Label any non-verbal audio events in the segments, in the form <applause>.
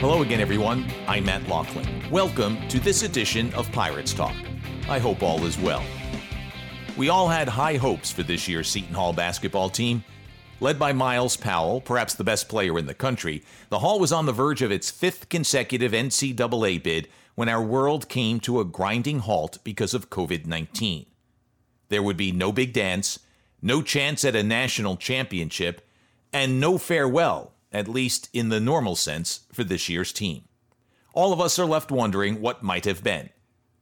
Hello again, everyone. I'm Matt Loughlin. Welcome to this edition of Pirates Talk. I hope all is well. We all had high hopes for this year's Seton Hall basketball team. Led by Myles Powell, perhaps the best player in the country, the Hall was on the verge of its fifth consecutive NCAA bid when our world came to a grinding halt because of COVID 19. There would be no big dance, no chance at a national championship, and no farewell, at least in the normal sense, for this year's team. All of us are left wondering what might have been.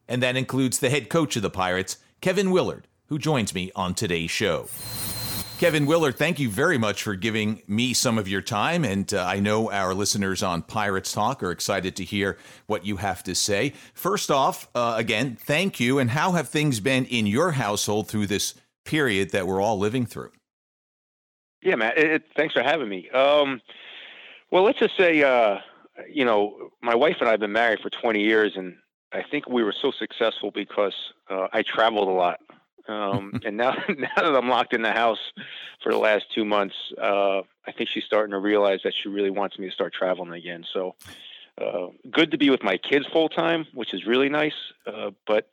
And that includes the head coach of the Pirates, Kevin Willard, who joins me on today's show. Kevin Willard, thank you very much for giving me some of your time. And uh, I know our listeners on Pirates Talk are excited to hear what you have to say. First off, uh, again, thank you. And how have things been in your household through this period that we're all living through? Yeah, Matt, it, it, thanks for having me. Um, well, let's just say, uh, you know, my wife and I have been married for 20 years, and I think we were so successful because uh, I traveled a lot. Um, <laughs> and now, <laughs> now that I'm locked in the house for the last two months, uh, I think she's starting to realize that she really wants me to start traveling again. So, uh, good to be with my kids full time, which is really nice. Uh, but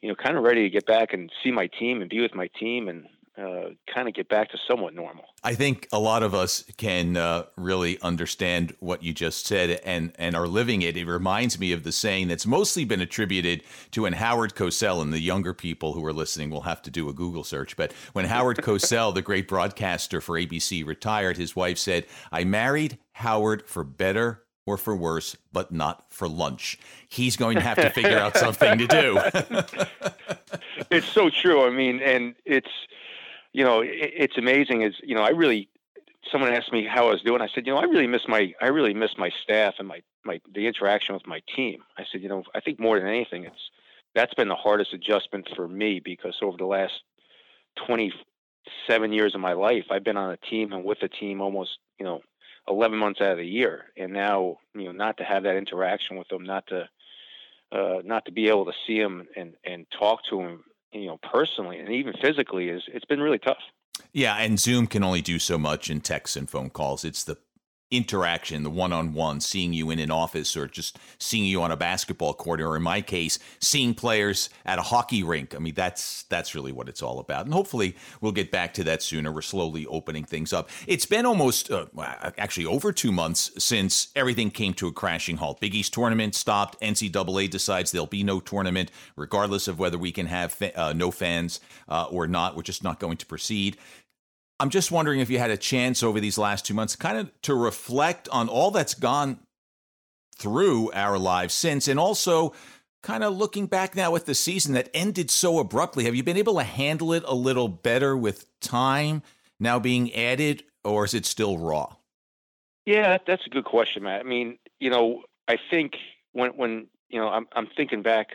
you know, kind of ready to get back and see my team and be with my team and uh, kind of get back to somewhat normal. I think a lot of us can uh, really understand what you just said and, and are living it. It reminds me of the saying that's mostly been attributed to when Howard Cosell, and the younger people who are listening will have to do a Google search. But when Howard <laughs> Cosell, the great broadcaster for ABC, retired, his wife said, I married Howard for better or for worse, but not for lunch. He's going to have to figure out something to do. <laughs> it's so true. I mean, and it's you know, it, it's amazing. Is you know, I really someone asked me how I was doing. I said, you know, I really miss my I really miss my staff and my my the interaction with my team. I said, you know, I think more than anything, it's that's been the hardest adjustment for me because over the last 27 years of my life, I've been on a team and with a team almost, you know, 11 months out of the year. And now, you know, not to have that interaction with them, not to, uh, not to be able to see them and, and talk to them you know, personally and even physically is it's been really tough. Yeah, and Zoom can only do so much in texts and phone calls. It's the interaction, the one on one, seeing you in an office or just seeing you on a basketball court, or in my case, seeing players at a hockey rink. I mean, that's that's really what it's all about. And hopefully, we'll get back to that sooner. We're slowly opening things up. It's been almost, uh, actually, over two months since everything came to a crashing halt. Big East tournament stopped. NCAA decides there'll be no tournament, regardless of whether we can have fa- uh, no fans uh, or not. We're just not going to proceed. I'm just wondering if you had a chance over these last two months kind of to reflect on all that's gone through our lives since, and also kind of looking back now at the season that ended so abruptly. Have you been able to handle it a little better with time now being added, or is it still raw? Yeah, that's a good question, Matt. I mean, you know, I think when when you know, I'm I'm thinking back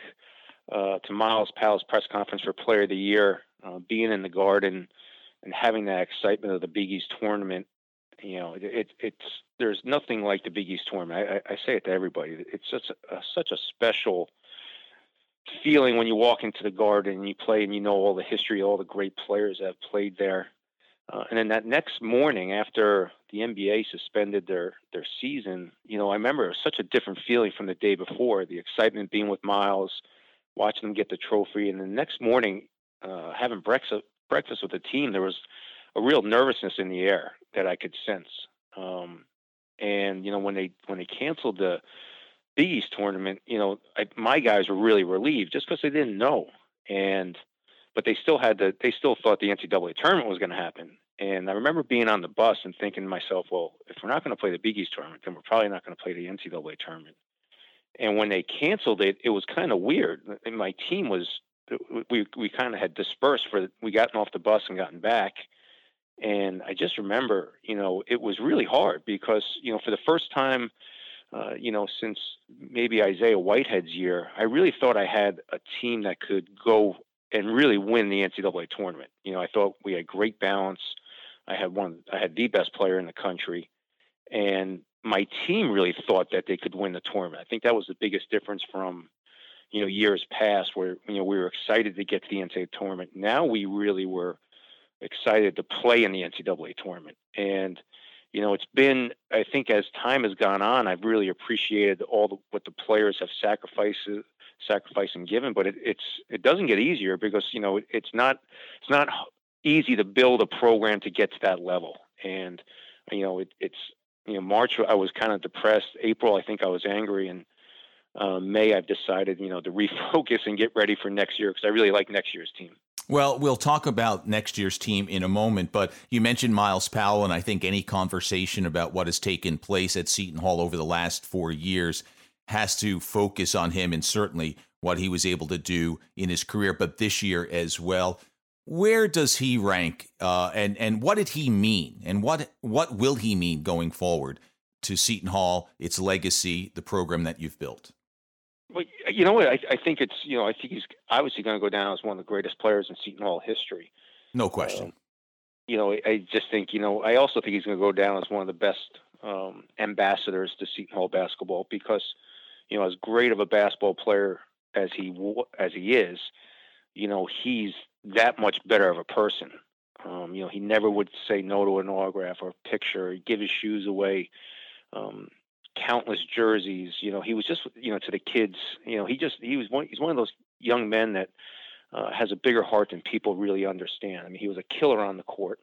uh, to Myles Powell's press conference for Player of the Year, uh, being in the Garden and having that excitement of the Big East tournament, you know, it, it's there's nothing like the Big East tournament. I, I say it to everybody. It's such a, such a special feeling when you walk into the Garden and you play and you know all the history, all the great players that have played there. Uh, and then that next morning, after the NBA suspended their their season, you know, I remember it was such a different feeling from the day before. The excitement being with Myles, watching them get the trophy, and the next morning, uh, having breakfast breakfast with the team, there was a real nervousness in the air that I could sense. Um, and you know, when they when they canceled the Big East tournament, you know, I, my guys were really relieved just because they didn't know, and but they still had the they still thought the NCAA tournament was going to happen. And I remember being on the bus and thinking to myself, well, if we're not going to play the Big East tournament, then we're probably not going to play the NCAA tournament. And when they canceled it, it was kind of weird. And my team was we we kind of had dispersed for we gotten off the bus and gotten back. And i just remember you know it was really hard because you know for the first time uh, you know since maybe isaiah whitehead's year i really thought i had a team that could go and really win the ncaa tournament. You know i thought we had great balance. I had one i had the best player in the country. And my team really thought that they could win the tournament. I think that was the biggest difference from you know years past where you know we were excited to get to the NCAA tournament. Now we really were excited to play in the NCAA tournament, and you know, it's been, I think as time has gone on, I've really appreciated all the, what the players have sacrificed, sacrificed and given, but it, it's, it doesn't get easier because, you know, it, it's not, it's not easy to build a program to get to that level. And, you know, it, it's, you know, March, I was kind of depressed. April, I think I was angry. And uh, May, I've decided, you know, to <laughs> refocus and get ready for next year because I really like next year's team. Well, we'll talk about next year's team in a moment, but you mentioned Myles Powell, and I think any conversation about what has taken place at Seton Hall over the last four years has to focus on him and certainly what he was able to do in his career, but this year as well. Where does he rank, uh, and and what did he mean, and what what will he mean going forward to Seton Hall, its legacy, the program that you've built? You know what? I, I think it's you know I think he's obviously going to go down as one of the greatest players in Seton Hall history. No question. Um, you know, I just think you know I also think he's going to go down as one of the best um, ambassadors to Seton Hall basketball because you know as great of a basketball player as he as he is, you know he's that much better of a person. Um, you know, he never would say no to an autograph or a picture. He'd give his shoes away. Um, countless jerseys. You know, he was just you know to the kids. You know, he just he was one. He's one of those young men that uh, has a bigger heart than people really understand. I mean, he was a killer on the court,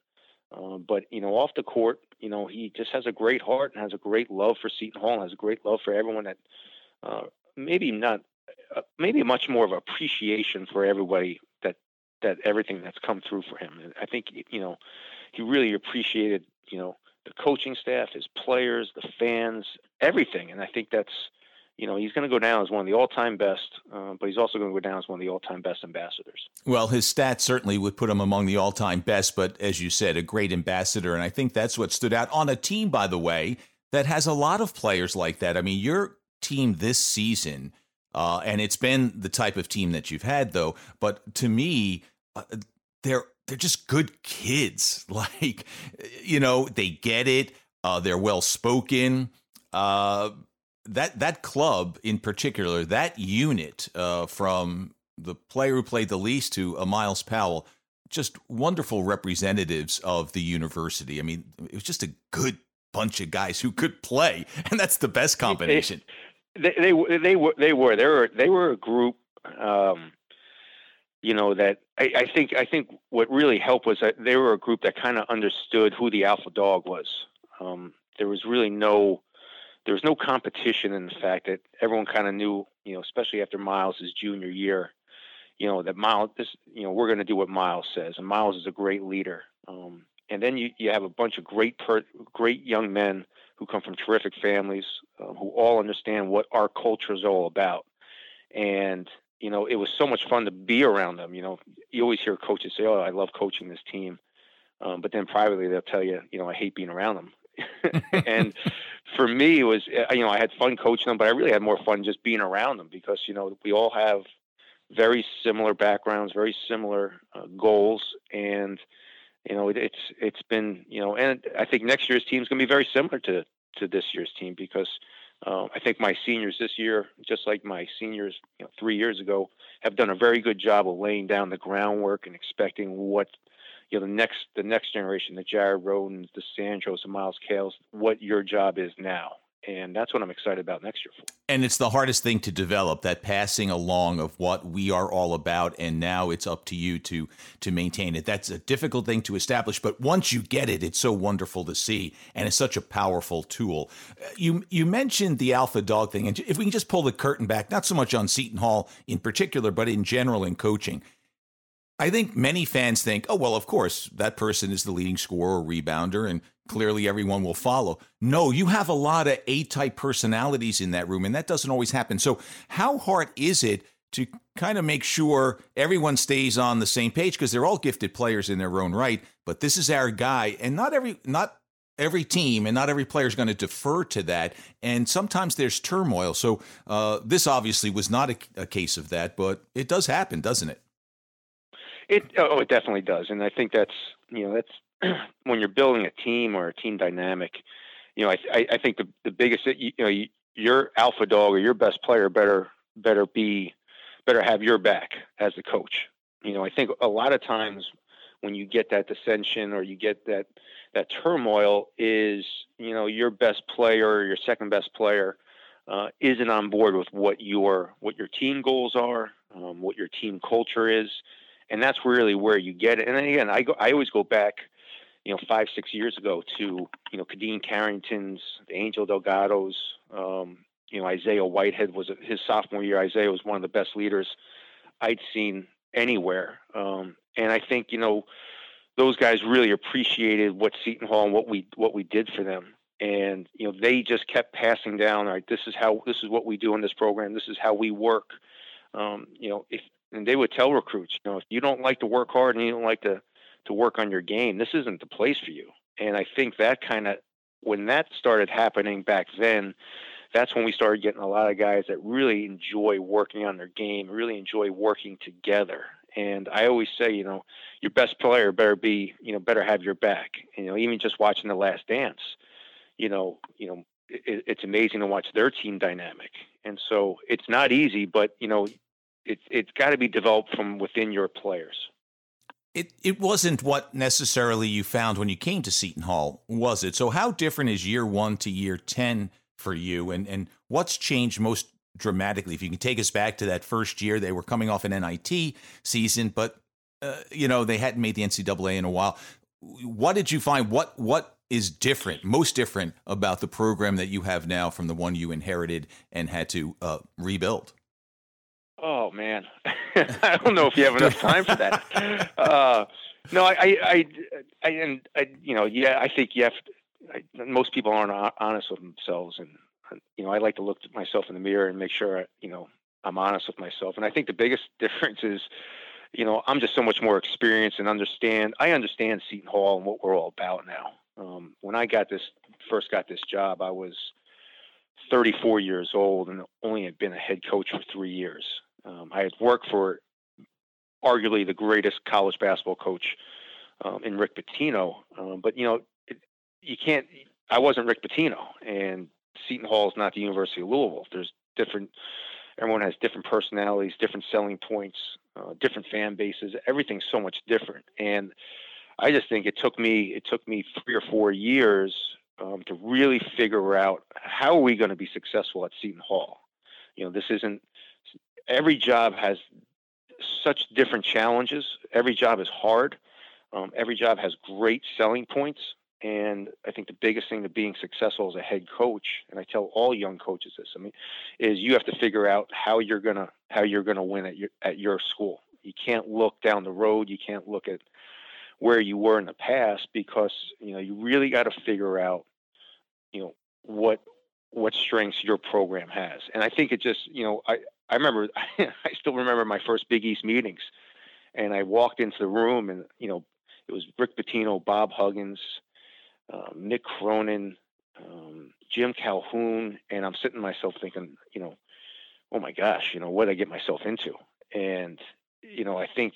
uh, but you know, off the court, you know, he just has a great heart and has a great love for Seton Hall and has a great love for everyone that uh, maybe not, uh, maybe much more of appreciation for everybody that that everything that's come through for him. And I think you know, he really appreciated you know the coaching staff, his players, the fans, everything. And I think that's, you know, he's going to go down as one of the all-time best, uh, but he's also going to go down as one of the all-time best ambassadors. Well, his stats certainly would put him among the all-time best, but as you said, a great ambassador, and I think that's what stood out on a team, by the way, that has a lot of players like that. I mean, your team this season, uh, and it's been the type of team that you've had, though. But to me, uh, they're they're just good kids. <laughs> Like, you know, they get it. Uh, they're well spoken. Uh, that that club in particular, that unit uh, from the player who played the least to uh, Myles Powell, just wonderful representatives of the university. I mean, it was just a good bunch of guys who could play, <laughs> and that's the best combination. They they, they, they were they were they were they were a group. Um, you know that I, I, think I think what really helped was that they were a group that kind of understood who the alpha dog was. Um, there was really no there was no competition in the fact that everyone kind of knew, you know, especially after Myles' junior year, you know, that Myles, this, you know, we're going to do what Myles says, and Myles is a great leader. Um, and then you, you have a bunch of great per, great young men who come from terrific families uh, who all understand what our culture is all about. And you know, it was so much fun to be around them. You know, you always hear coaches say, "Oh, I love coaching this team," um, but then privately they'll tell you, you know, I hate being around them. <laughs> and for me, it was, uh, you know, I had fun coaching them, but I really had more fun just being around them because you know we all have very similar backgrounds, very similar uh, goals, and you know, it, it's it's been, you know, and I think next year's team is going to be very similar to to this year's team because uh, I think my seniors this year, just like my seniors you know, three years ago, have done a very good job of laying down the groundwork and expecting what you know the next the next generation, the Jared Rhodens, the Sandros, the Myles Cales, what your job is now and that's what I'm excited about next year for. And it's the hardest thing to develop that passing along of what we are all about, and now it's up to you to to maintain it. That's a difficult thing to establish, but once you get it, it's so wonderful to see, and it's such a powerful tool. Uh, you you mentioned the alpha dog thing, and if we can just pull the curtain back, not so much on Seton Hall in particular, but in general in coaching. I think many fans think, oh, well, of course, that person is the leading scorer or rebounder, and clearly everyone will follow. No, you have a lot of A type personalities in that room, and that doesn't always happen. So, how hard is it to kind of make sure everyone stays on the same page? Because they're all gifted players in their own right, but this is our guy, and not every, not every team and not every player is going to defer to that. And sometimes there's turmoil. So, uh, this obviously was not a, a case of that, but it does happen, doesn't it? It oh, it definitely does, and I think that's you know that's <clears throat> when you're building a team or a team dynamic. You know, I I, I think the the biggest you know your alpha dog or your best player better better be better have your back as the coach. You know, I think a lot of times when you get that dissension or you get that that turmoil is you know your best player or your second best player uh, isn't on board with what your what your team goals are, um, what your team culture is, and that's really where you get it. And then again, I go I always go back, you know, five six years ago to you know Khadeen Carrington's, Angel Delgados. Um, you know, Isaiah Whitehead was his sophomore year. Isaiah was one of the best leaders I'd seen anywhere. Um, and I think you know those guys really appreciated what Seton Hall and what we what we did for them. And you know they just kept passing down. All right, this is how this is what we do in this program. This is how we work. Um, you know, if and they would tell recruits, you know, if you don't like to work hard and you don't like to to work on your game, this isn't the place for you. And I think that kind of when that started happening back then, that's when we started getting a lot of guys that really enjoy working on their game, really enjoy working together. And I always say, you know, your best player better be, you know, better have your back. You know, even just watching the Last Dance, you know, you know, it, it's amazing to watch their team dynamic. And so it's not easy, but you know, it's it's got to be developed from within your players. It it wasn't what necessarily you found when you came to Seton Hall, was it? So how different is year one to year ten? for you and and what's changed most dramatically if you can take us back to that first year they were coming off an NIT season but uh, you know they hadn't made the NCAA in a while what did you find what what is different most different about the program that you have now from the one you inherited and had to uh, rebuild oh man <laughs> I don't know if you have enough time for that <laughs> uh, no I I, I I and I you know yeah I think you have To, I, most people aren't honest with themselves, and you know, I like to look at myself in the mirror and make sure I, you know I'm honest with myself. And I think the biggest <laughs> difference is, you know, I'm just so much more experienced and understand. I understand Seton Hall and what we're all about now. Um, when I got this first got this job, I was 34 years old and only had been a head coach for three years. Um, I had worked for arguably the greatest college basketball coach um, in Rick Pitino. Um, but you know, you can't. I wasn't Rick Pitino, and Seton Hall is not the University of Louisville. There's different. Everyone has different personalities, different selling points, uh, different fan bases. Everything's so much different, and I just think it took me it took me three or four years um, to really figure out how are we going to be successful at Seton Hall. You know, this isn't every job has such different challenges. Every job is hard. Um, every job has great selling points. And I think the biggest thing to being successful as a head coach, and I tell all young coaches this, I mean, is you have to figure out how you're gonna how you're gonna win at your at your school. You can't look down the road. You can't look at where you were in the past because you know you really got to figure out, you know, what what strengths your program has. And I think it just, you know, I I remember <laughs> I still remember my first Big East meetings, and I walked into the room and you know it was Rick Pitino, Bob Huggins, um, Mick Cronin, um, Jim Calhoun, and I'm sitting myself thinking, you know, oh my gosh, you know, what did I get myself into? And you know, I think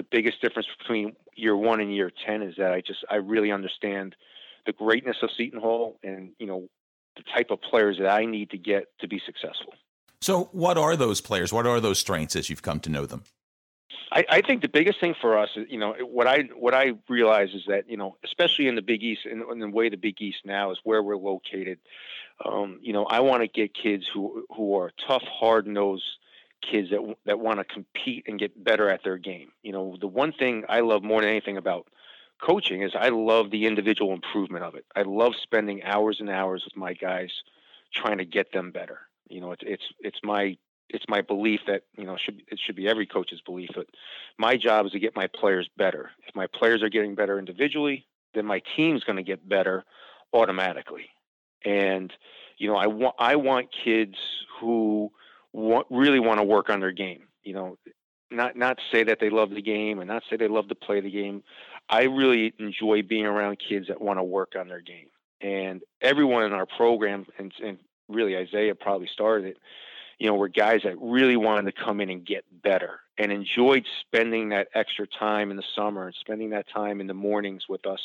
the biggest difference between year one and year ten is that I just I really understand the greatness of Seton Hall and you know the type of players that I need to get to be successful. So, what are those players? What are those strengths as you've come to know them? I, I, think the biggest thing for us, you know, what I what I realize is that you know, especially in the Big East, in, in the way the Big East now is where we're located. Um, you know, I want to get kids who who are tough, hard nosed kids that that want to compete and get better at their game. You know, the one thing I love more than anything about coaching is I love the individual improvement of it. I love spending hours and hours with my guys trying to get them better. You know, it's it's it's my it's my belief that you know should it should be every coach's belief that my job is to get my players better. If my players are getting better individually, then my team's going to get better automatically. And you know, I want I want kids who want, really want to work on their game. You know, not not say that they love the game and not say they love to play the game. I really enjoy being around kids that want to work on their game. And everyone in our program, and, and really Isaiah probably started it you know, were guys that really wanted to come in and get better and enjoyed spending that extra time in the summer and spending that time in the mornings with us,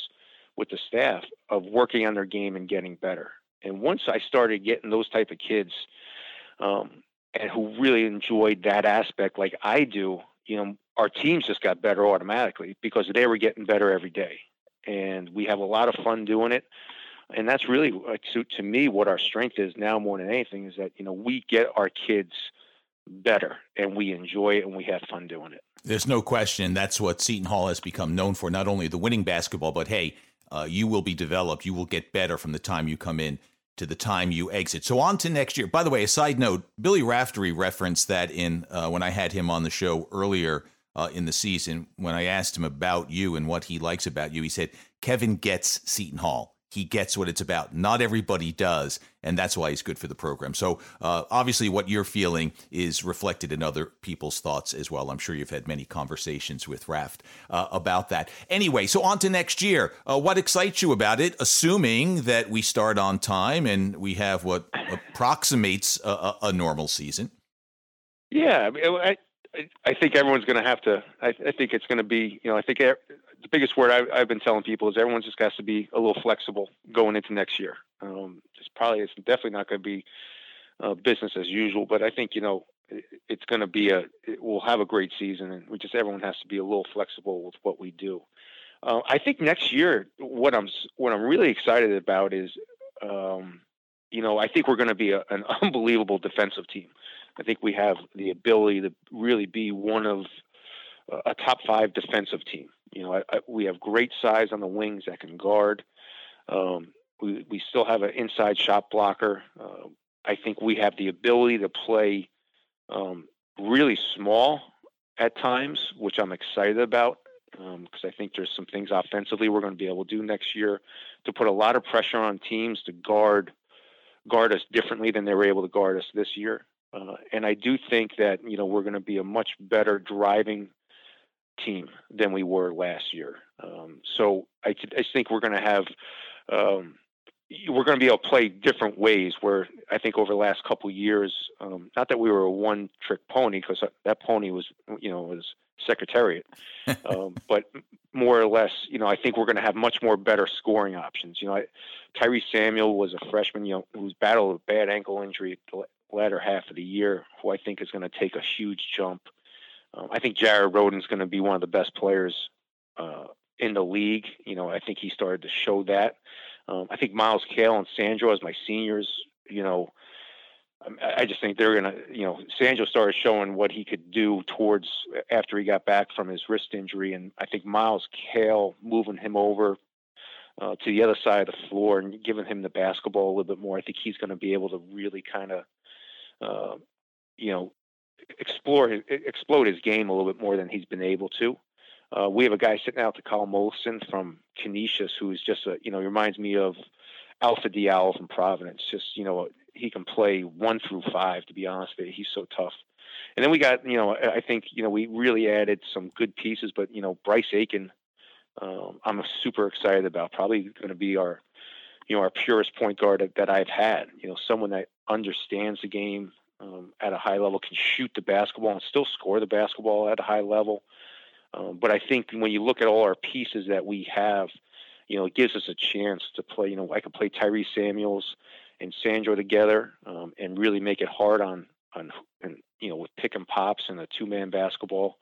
with the staff, of working on their game and getting better. And once I started getting those type of kids, um, and who really enjoyed that aspect like I do, you know, our teams just got better automatically because they were getting better every day, and we have a lot of fun doing it. And that's really, to, to me, what our strength is now more than anything is that you know we get our kids better and we enjoy it and we have fun doing it. There's no question that's what Seton Hall has become known for. Not only the winning basketball, but hey, uh, you will be developed. You will get better from the time you come in to the time you exit. So on to next year. By the way, a side note: Billy Raftery referenced that in uh, when I had him on the show earlier uh, in the season. When I asked him about you and what he likes about you, he said Kevin gets Seton Hall he gets what it's about. Not everybody does, and that's why he's good for the program. So, uh, obviously, what you're feeling is reflected in other people's thoughts as well. I'm sure you've had many conversations with Raft uh, about that. Anyway, so on to next year. Uh, what excites you about it, assuming that we start on time and we have what approximates a, a normal season? Yeah, I, I think everyone's going to have to. I, I think it's going to be. You know, I think the biggest word I, have been telling people is everyone just has to be a little flexible going into next year. Um, it's probably it's definitely not going to be uh, business as usual, but I think you know it, it's going to be a it, we'll have a great season, and we just everyone has to be a little flexible with what we do. Uh, I think next year, what I'm what I'm really excited about is, um, you know, I think we're going to be a, an <laughs> unbelievable defensive team. I think we have the ability to really be one of a top five defensive team. You know, I, I, we have great size on the wings that can guard. Um, we we still have an inside shot blocker. Uh, I think we have the ability to play um, really small at times, which I'm excited about because um, I think there's some things offensively we're going to be able to do next year to put a lot of pressure on teams to guard guard us differently than they were able to guard us this year. Uh, and I do think that you know we're going to be a much better driving team than we were last year. Um, so I, I, think we're going to have um, we're going to be able to play different ways. Where I think over the last couple years, um, not that we were a one trick pony because that pony was you know was Secretariat, <laughs> um, but more or less, you know, I think we're going to have much more better scoring options. You know, I, Tyrese Samuel was a freshman, you know, who's battled a bad ankle injury latter half of the year, who I think is going to take a huge jump. Um, I think Jared Rhoden's going to be one of the best players uh, in the league. You know, I think he started to show that. Um, I think Myles Cale and Sandro as my seniors, you know, I just think they're gonna, you know, Sandro started showing what he could do towards after he got back from his wrist injury, and I think Myles Cale moving him over uh, to the other side of the floor and giving him the basketball a little bit more. I think he's going to be able to really kind of, uh, you know, explore his, explode his game a little bit more than he's been able to. Uh, we have a guy sitting out Takal Molson from Canisius, who's just a you know reminds me of Alpha Diallo from Providence. Just you know he can play one through five. To be honest with you, he's so tough. And then we got you know I think you know we really added some good pieces, but you know Bryce Aiken, um, I'm super excited about. Probably going to be our you know our purest point guard that I've had. You know someone that understands the game, um, at a high level, can shoot the basketball and still score the basketball at a high level. Um, but I think when you look at all our pieces that we have, you know, it gives us a chance to play. You know, I could play Tyrese Samuels and Sandro together um, and really make it hard on on and you know with pick and pops and a two man basketball.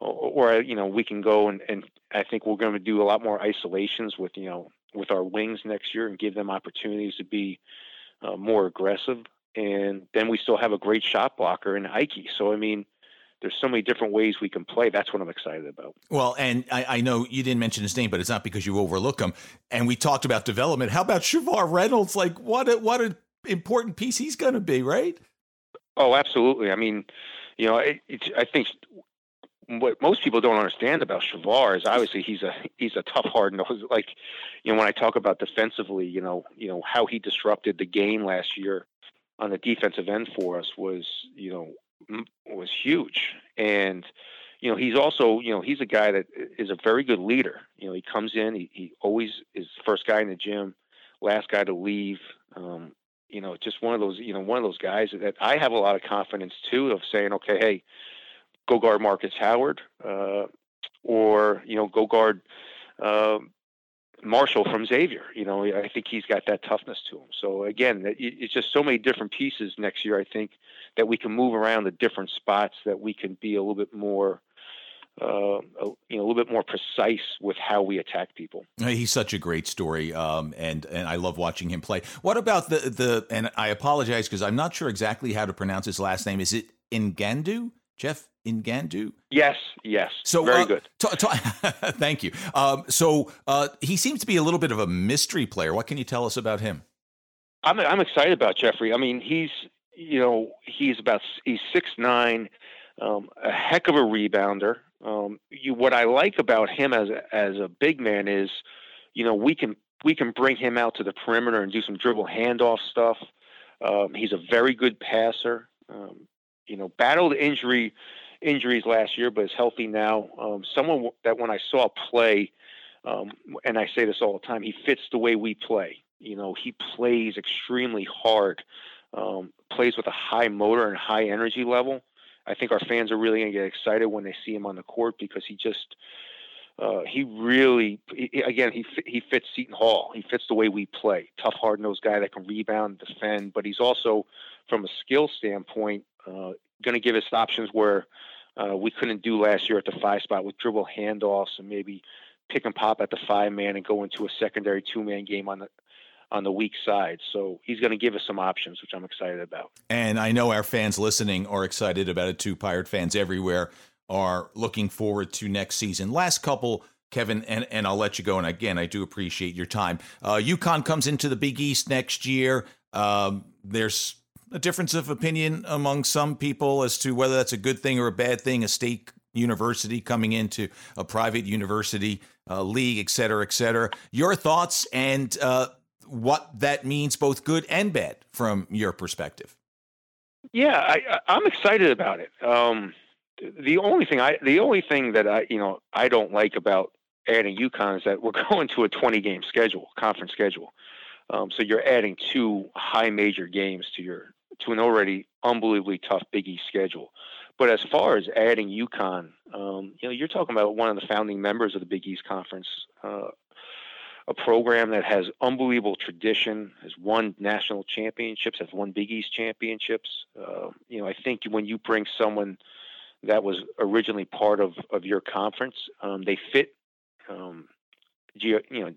Or, or, you know we can go and, and I think we're going to do a lot more isolations with you know with our wings next year and give them opportunities to be uh, more aggressive and then we still have a great shot blocker in Ike. So I mean, there's so many different ways we can play. That's what I'm excited about. Well, and I, I, know you didn't mention his name, but it's not because you overlook him. And we talked about development. How about Shavar Reynolds? Like, what a, what an important piece he's going to be, right? Oh, absolutely. I mean, you know, it, I think what most people don't understand about Shavar is obviously he's a he's a tough, hard. <laughs> Like, you know, when I talk about defensively, you know, you know how he disrupted the game last year on the defensive end for us was, you know, was huge. And, you know, he's also, you know, he's a guy that is a very good leader. You know, he comes in, he, he always is first guy in the gym, last guy to leave. Um, you know, just one of those, you know, one of those guys that I have a lot of confidence too of saying, okay, hey, go guard Marcus Howard, uh, or you know, go guard uh, Marshall from Xavier. You know, I think he's got that toughness to him. So again, it's just so many different pieces next year. I think that we can move around the different spots that we can be a little bit more uh, you know, a little bit more precise with how we attack people. He's such a great story, um, and and I love watching him play. What about the the? And I apologize because I'm not sure exactly how to pronounce his last name. Is it Ngandu? Jeff Ngandu? Yes, yes. So very uh, good. T- t- <laughs> thank you. Um, so uh, he seems to be a little bit of a mystery player. What can you tell us about him? I'm I'm excited about Jeffrey. I mean, he's you know he's about he's six nine, um, a heck of a rebounder. Um, you, what I like about him as a, as a big man is, you know, we can we can bring him out to the perimeter and do some dribble handoff stuff. Um, he's a very good passer. Um, you know, battled injury injuries last year, but is healthy now. Um, someone that when I saw play, um, and I say this all the time, he fits the way we play. You know, he plays extremely hard, um, plays with a high motor and high energy level. I think our fans are really going to get excited when they see him on the court because he just uh, he really he, again he he fits Seton Hall. He fits the way we play. Tough, hard nosed guy that can rebound, defend, but he's also from a skill standpoint uh, going to give us options where uh, we couldn't do last year at the five spot with dribble handoffs and maybe pick and pop at the five man and go into a secondary two man game on the on the weak side. So he's going to give us some options, which I'm excited about. And I know our fans listening are excited about it too. Pirate fans everywhere are looking forward to next season. Last couple. Kevin, and, and I'll let you go. And again, I do appreciate your time. Uh, UConn comes into the Big East next year. Um, there's a difference of opinion among some people as to whether that's a good thing or a bad thing. A state university coming into a private university uh, league, et cetera, et cetera. Your thoughts and uh, what that means, both good and bad, from your perspective. Yeah, I, I'm excited about it. Um, the only thing I, the only thing that I, you know, I don't like about adding UConn is that we're <laughs> going to a 20 game schedule, conference schedule. Um, so you're adding two high major games to your to an already unbelievably tough Big East schedule. But as far as adding UConn, um, you know, you're talking about one of the founding members of the Big East Conference, uh, a program that has unbelievable tradition, has won national championships, has won Big East championships. Uh, you know, I think when you bring someone that was originally part of, of your conference, um, they fit, um, you know,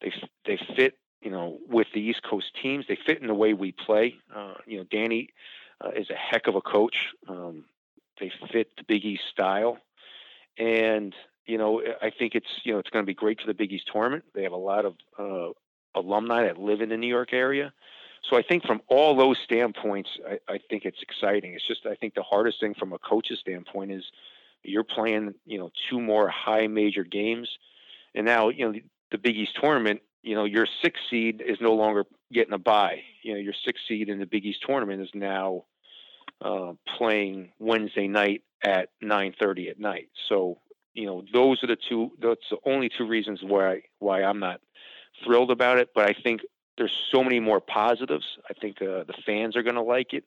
they they fit, you know, with the East Coast teams. They fit in the way we play. Uh, you know, Danny uh, is a heck of a coach. Um, they fit the Big East style, and you know, I think it's you know it's going to be great for the Big East tournament. They have a lot of uh, alumni that live in the New York area, so I think from all those standpoints, I, I think it's exciting. It's just I think the hardest thing from a coach's standpoint is you're playing you know two more high major games, and now you know the, the Big East tournament. You know your sixth seed is no longer getting a bye. You know your sixth seed in the Big East tournament is now uh, playing Wednesday night at 9:30 at night. So you know, those are the two. That's the only two reasons why why I'm not thrilled about it. But I think there's so many more positives. I think uh, the fans are going to like it.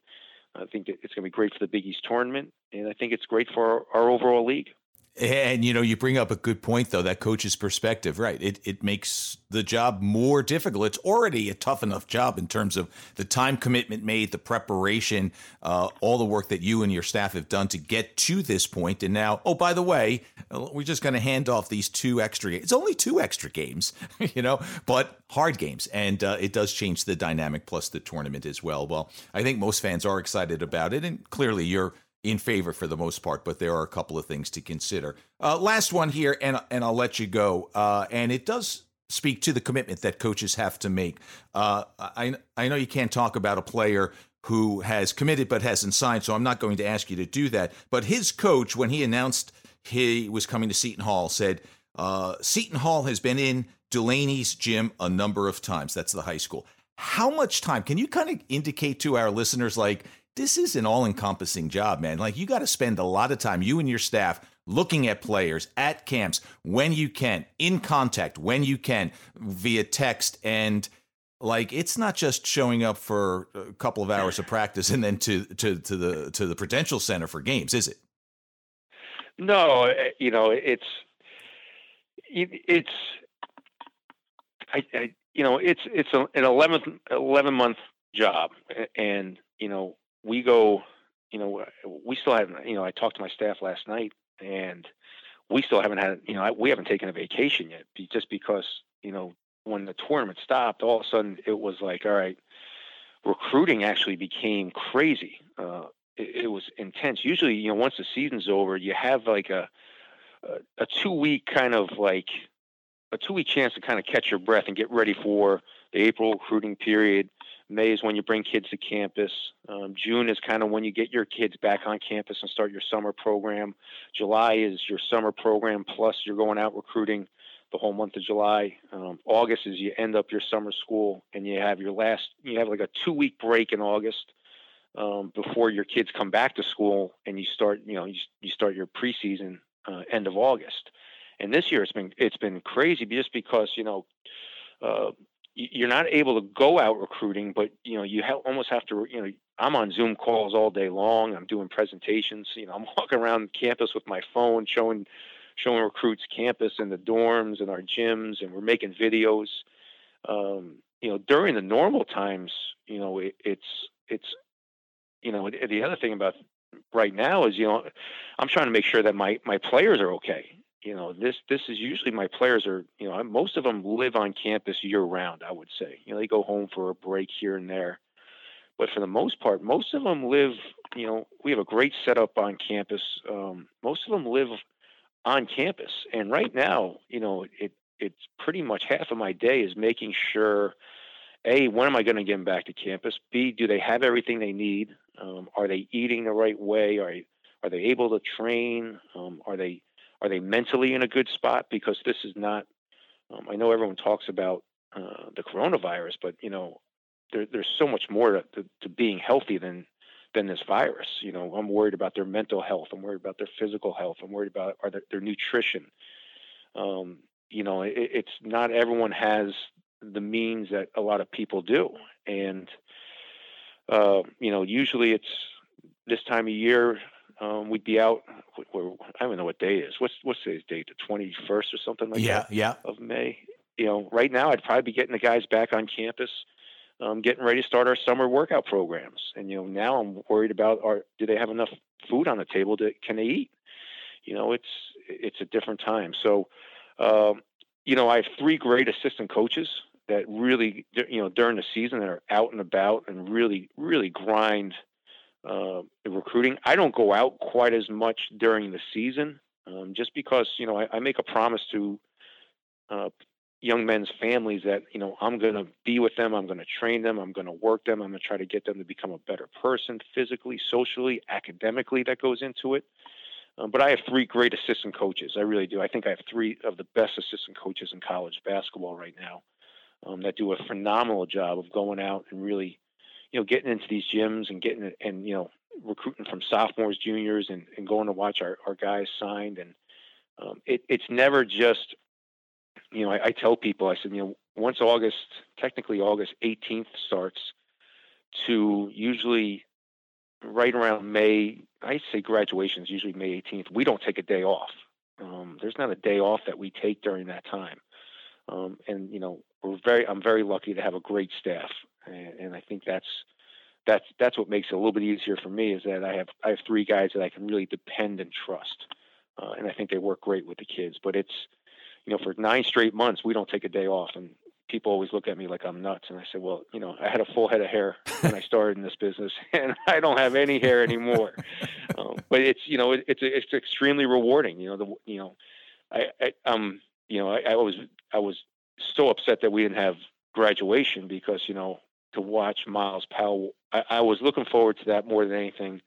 I think it's going to be great for the Big East tournament, and I think it's great for our, our overall league. And you know, you bring up a good point though, that coach's perspective, right? It it makes the job more difficult. It's already a tough enough job in terms of the time commitment made, the preparation, uh, all the work that you and your staff have done to get to this point. And now, oh, by the way, we're just going to hand off these two extra. Games. It's only two extra games, <laughs> you know, but hard games, and uh, it does change the dynamic plus the tournament as well. Well, I think most fans are excited about it, and clearly you're in favor for the most part, but there are a couple of things to consider. Uh, last one here, and and I'll let you go. Uh, and it does speak to the commitment that coaches have to make. Uh, I I know you can't talk about a player who has committed but hasn't signed, so I'm not going to ask you to do that. But his coach, when he announced he was coming to Seton Hall, said uh, Seton Hall has been in Delaney's gym a number of times. That's the high school. How much time can you kind of indicate to our listeners, like? This is an all encompassing job, man. Like you got to spend a lot of time, you and your staff, looking at players at camps when you can, in contact when you can, via text. And like it's not just showing up for a couple of hours of practice and then to to to the to the Prudential Center for games, is it? No, eh, you know it's it's I, I you know it's it's an 11 11 month job and you know we go, you know, we still haven't, you know, I talked to my staff last night and we still haven't had, you know, we haven't taken a vacation yet, just because, you know, when the tournament stopped, all of a sudden it was like, all right, recruiting actually became crazy. Uh, it, it, was intense. Usually, you know, once the season's over, you have like a a, a two week kind of like a two week chance to kind of catch your breath and get ready for the April recruiting period. May is when you bring kids to campus. Um, June is kind of when you get your kids back on campus and start your summer program. July is your summer program, plus you're going out recruiting the whole month of July. Um, August is you end up your summer school and you have your last, you have like a two week break in August um, before your kids come back to school and you start, you know, you, you start your preseason uh, end of August. And this year it's been it's been crazy just because you know uh, you're not able to go out recruiting, but you know you ha- almost have to. You know, I'm on Zoom calls all day long. I'm doing presentations. You know, I'm <laughs> walking around campus with my phone, showing showing recruits campus and the dorms and our gyms, and we're making videos. Um, you know, during the normal times, you know, it, it's it's you know the other thing about right now is you know I'm trying to make sure that my my players are okay. You know this this is usually my players are you know most of them live on campus year round. I would say you know they go home for a break here and there, but for the most part, most of them live. You know we have a great setup on campus. Um, most of them live on campus, and right now you know it it's pretty much half of my day is making sure a, when am I going to get them back to campus? B, do they have everything they need? Um, are they eating the right way? Are are they able to train? Um, are they are they mentally in a good spot? Because this is not. Um, I know everyone talks about uh, the coronavirus, but you know, there, there's so much more to, to, to, being healthy than than this virus. You know, I'm worried about their mental health. I'm worried about their physical health. I'm worried about are their, their nutrition. Um, you know, it, it's not everyone has the means that a lot of people do. And, uh, you know, usually it's this time of year, um, we'd be out. Where, I don't even know what day it is. What's what's today's date? The twenty first or something like yeah, that. Yeah, Of May. You know, right now I'd probably be getting the guys back on campus, um, getting ready to start our summer workout programs. And you know, now I'm worried about are do they have enough food on the table? To, can they eat? You know, it's it's a different time. So, um, you know, I have three great assistant coaches that really, you know, during the season that are out and about and really, really grind uh, recruiting. I don't go out quite as much during the season, um, just because you know I, I make a promise to uh, young men's families that you know I'm going to be with them, I'm going to train them, I'm going to work them, I'm going to try to get them to become a better person, physically, socially, academically. That goes into it. Um, but I have three great assistant coaches. I really do. I think I have three of the best assistant coaches in college basketball right now um, that do a phenomenal job of going out and really, you know, getting into these gyms and getting and you know recruiting from sophomores, juniors, and, and going to watch our, our guys signed. And um, it, it's never just, you know, I, I tell people, I said, you know, once August, technically August 18th starts, to usually right around May, I say graduation is usually May 18th. We don't take a day off. Um, there's not a day off that we take during that time. Um, and you know, we're very I'm very lucky to have a great staff, and, and I think that's that's that's what makes it a little bit easier for me is that I have I have three guys that I can really depend and trust, uh, and I think they work great with the kids. But it's you know for nine straight months we don't take a day off, and people always look at me like I'm nuts. And I said, well, you know, I had a full head of hair when I started in this business, <laughs> and I don't have any hair anymore. <laughs> um, but it's you know it, it's it's extremely rewarding. You know the you know I, I um you know I, I was I was so upset that we didn't have graduation because you know to watch Myles Powell. I, I, was looking forward to that more than anything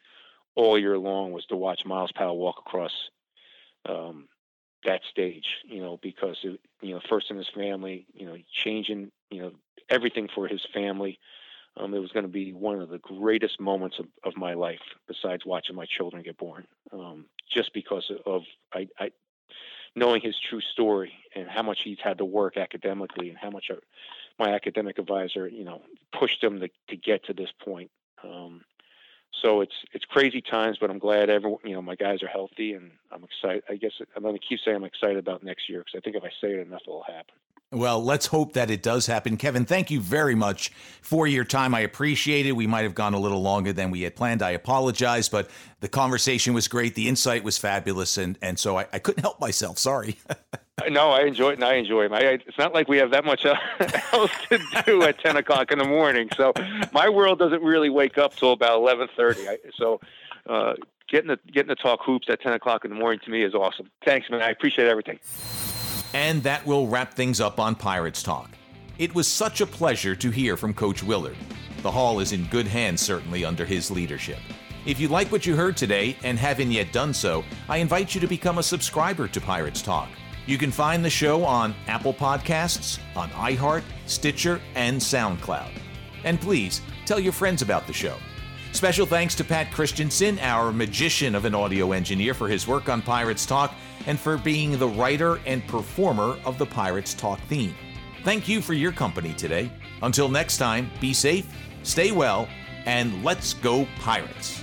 all year long was to watch Myles Powell walk across um, that stage. You know because it, you know first in his family, you know changing you know everything for his family. Um, it was going to be one of the greatest moments of, of my life, besides watching my children get born. Um, just because of I, I knowing his true story and how much he's had to work academically and how much my academic advisor, you know, pushed him to, to get to this point. Um, so it's it's crazy times, but I'm glad everyone, you know, my guys are healthy, and I'm excited. I guess I'm going to keep saying I'm excited about next year because I think if I say it enough, it'll happen. Well, let's hope that it does happen. Kevin, thank you very much for your time. I appreciate it. We might have gone a little longer than we had planned. I apologize, but the conversation was great. The insight was fabulous. And, and so I, I couldn't help myself. Sorry. <laughs> no, I enjoy it and I enjoy it. I, it's not like we have that much <laughs> else to do at 10 o'clock in the morning. So my world doesn't really wake up till about 1130. So, uh, getting to, getting to talk hoops at 10 o'clock in the morning to me is awesome. Thanks, man. I appreciate everything. And that will wrap things up on Pirates Talk. It was such a pleasure to hear from Coach Willard. The Hall is in good hands, certainly, under his leadership. If you like what you heard today and haven't yet done so, I invite you to become a subscriber to Pirates Talk. You can find the show on Apple Podcasts, on iHeart, Stitcher, and SoundCloud. And please tell your friends about the show. Special thanks to Pat Christensen, our magician of an audio engineer, for his work on Pirates Talk and for being the writer and performer of the Pirates Talk theme. Thank you for your company today. Until next time, be safe, stay well, and let's go, Pirates.